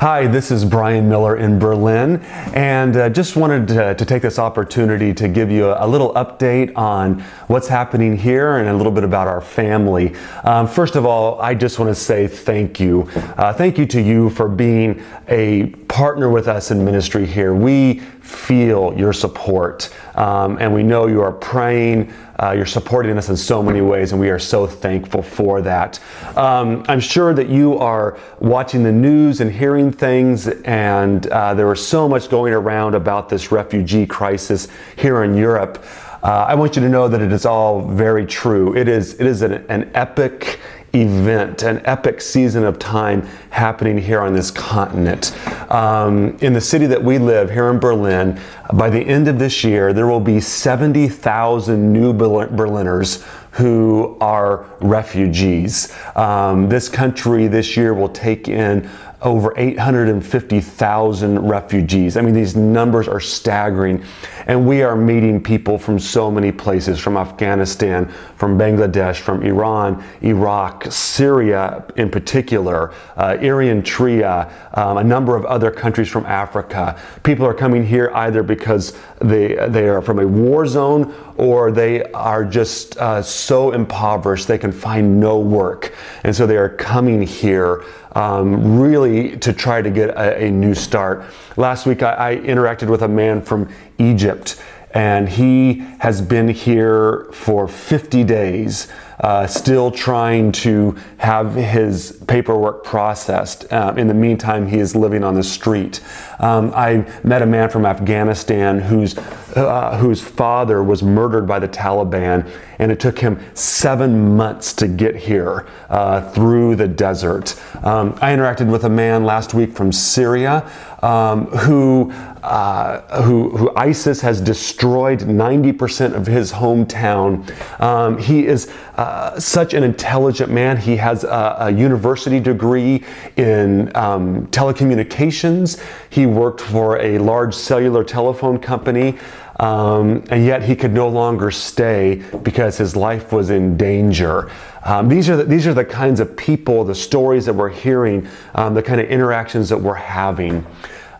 Hi, this is Brian Miller in Berlin, and uh, just wanted to, to, take this opportunity to give you a, a, little update on what's happening here and a little bit about our family. Um, first of all, I just want to say thank you. Uh, thank you to you for being a partner with us in ministry here. We feel your support, um, and we know you are praying. Uh, you're supporting us in so many ways, and we are so thankful for that. Um, I'm sure that you are watching the news and hearing things, and uh, there is so much going around about this refugee crisis here in Europe. Uh, I want you to know that it is all very true. It is, it is an, an epic event, an epic season of time happening here on this continent. Um, in the city that we live, here in Berlin, by the end of this year, there will be 70,000 new Berliners who are refugees. Um, this country this year will take in over 850,000 refugees. I mean, these numbers are staggering. And we are meeting people from so many places from Afghanistan, from Bangladesh, from Iran, Iraq, Syria in particular, uh, Eritrea, um, a number of other countries from Africa. People are coming here either because they, they are from a war zone or they are just uh, so impoverished they can find no work. And so they are coming here um, really to try to get a, a new start. Last week I, I interacted with a man from Egypt and he has been here for 50 days uh, still trying to have his paperwork processed. Uh, in the meantime, he is living on the street. Um, I met a man from Afghanistan whose, uh, whose father was murdered by the Taliban, and it took him seven months to get here uh, through the desert. Um, I interacted with a man last week from Syria um, who, uh, who, who, ISIS has destroyed 90% of his hometown. Um, he is uh, such an intelligent man. He has a, a university degree in um, telecommunications. He worked for a large cellular telephone company. Um, and yet he could no longer stay because his life was in danger. Um, these, are the, these are the kinds of people, the stories that we're hearing, um, the kind of interactions that we're having.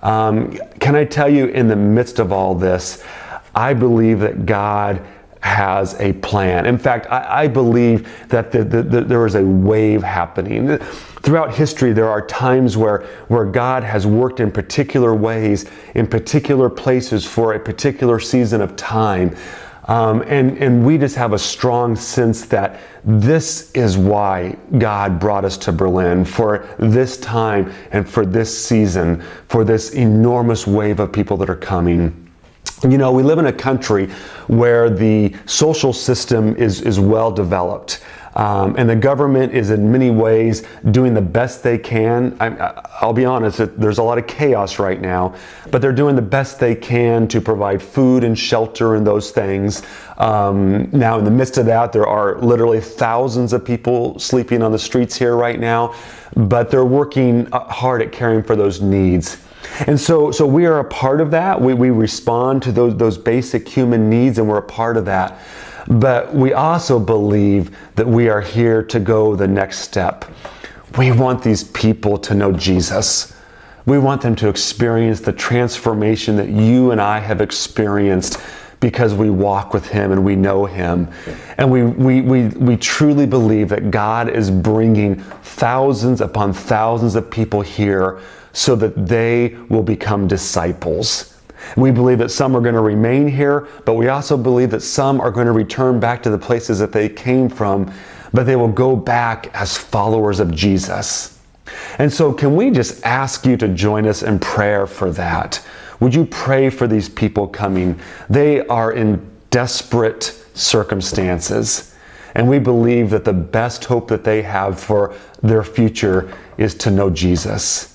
Um, can I tell you, in the midst of all this, I believe that God has a plan. In fact, I, I believe that the, the, the, there is a wave happening. Throughout history, there are times where, where God has worked in particular ways, in particular places for a particular season of time. Um, and, and we just have a strong sense that this is why God brought us to Berlin for this time and for this season, for this enormous wave of people that are coming. You know, we live in a country where the social system is, is well developed. Um, and the government is in many ways doing the best they can. I, will be honest, there's a lot of chaos right now, but they're doing the best they can to provide food and shelter and those things. Um, now, in the midst of that, there are literally thousands of people sleeping on the streets here right now, but they're working uh, hard at caring for those needs. And so, so we are a part of that. We, we respond to those, those basic human needs, and we're a part of that. But we also believe that we are here to go the next step. We want these people to know Jesus. We want them to experience the transformation that you and I have experienced because we walk with Him and we know Him. And we, we, we, we truly believe that God is bringing thousands upon thousands of people here so that they will become disciples. We believe that some are going to remain here, but we also believe that some are going to return back to the places that they came from, but they will go back as followers of Jesus. And so, can we just ask you to join us in prayer for that? Would you pray for these people coming? They are in desperate circumstances. And we believe that the best hope that they have for their future is to know Jesus.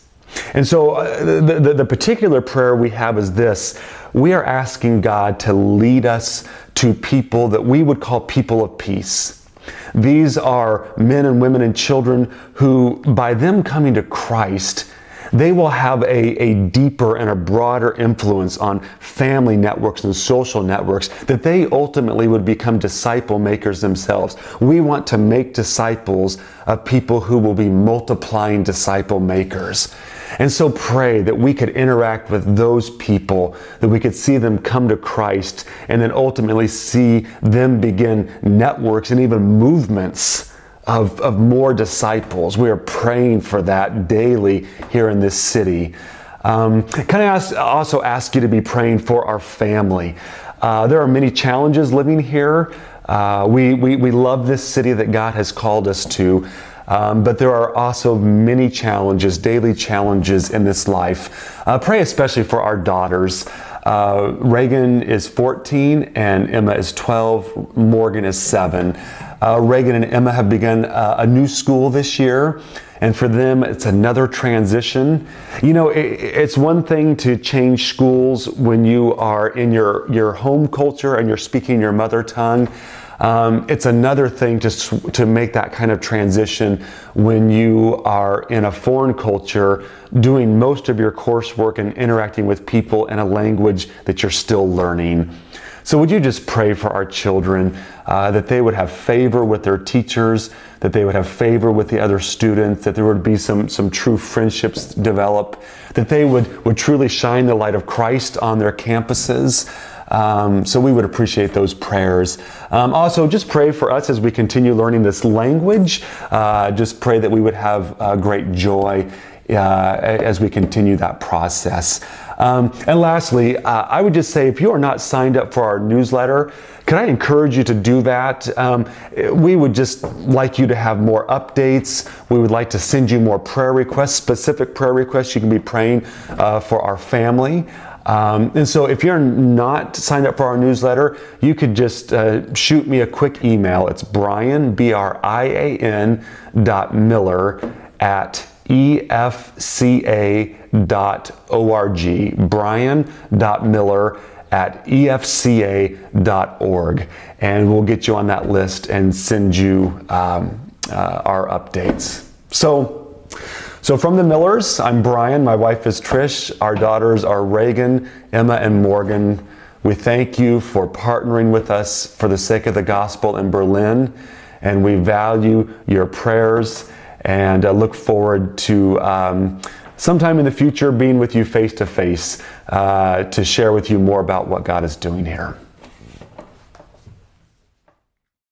And so uh, the, the, the, particular prayer we have is this we are asking God to lead us to people that we would call people of peace. These are men and women and children who, by them coming to Christ, they will have a, a deeper and a broader influence on family networks and social networks that they ultimately would become disciple makers themselves. We want to make disciples of people who will be multiplying disciple makers. And so pray that we could interact with those people, that we could see them come to Christ, and then ultimately see them begin networks and even movements of, of more disciples. We are praying for that daily here in this city. Um, can I ask, also ask you to be praying for our family? Uh, there are many challenges living here. Uh, we, we, we love this city that God has called us to. Um, but there are also many challenges, daily challenges in this life. Uh, pray especially for our daughters. Uh, Reagan is 14 and Emma is 12. Morgan is 7. Uh, Reagan and Emma have begun uh, a new school this year. And for them, it's another transition. You know, it, it's one thing to change schools when you are in your, your home culture and you're speaking your mother tongue. Um, it's another thing to, to make that kind of transition when you are in a foreign culture doing most of your coursework and interacting with people in a language that you're still learning. So, would you just pray for our children uh, that they would have favor with their teachers, that they would have favor with the other students, that there would be some, some true friendships develop, that they would, would truly shine the light of Christ on their campuses? Um, so we would appreciate those prayers. Um, also, just pray for us as we continue learning this language. Uh, just pray that we would have uh, great joy uh, as we continue that process. Um, and lastly, uh, I would just say if you are not signed up for our newsletter, can I encourage you to do that? Um, we would just like you to have more updates. We would like to send you more prayer requests, specific prayer requests. You can be praying uh, for our family. Um, and so if you're not signed up for our newsletter, you could just uh, shoot me a quick email. It's Brian, B R I A N dot Miller at efca.org. Brian.miller at efca.org. And we'll get you on that list and send you um, uh, our updates. So, so from the Millers, I'm Brian. My wife is Trish. Our daughters are Reagan, Emma, and Morgan. We thank you for partnering with us for the sake of the gospel in Berlin, and we value your prayers and uh, look forward to um, sometime in the future being with you face to face to share with you more about what God is doing here.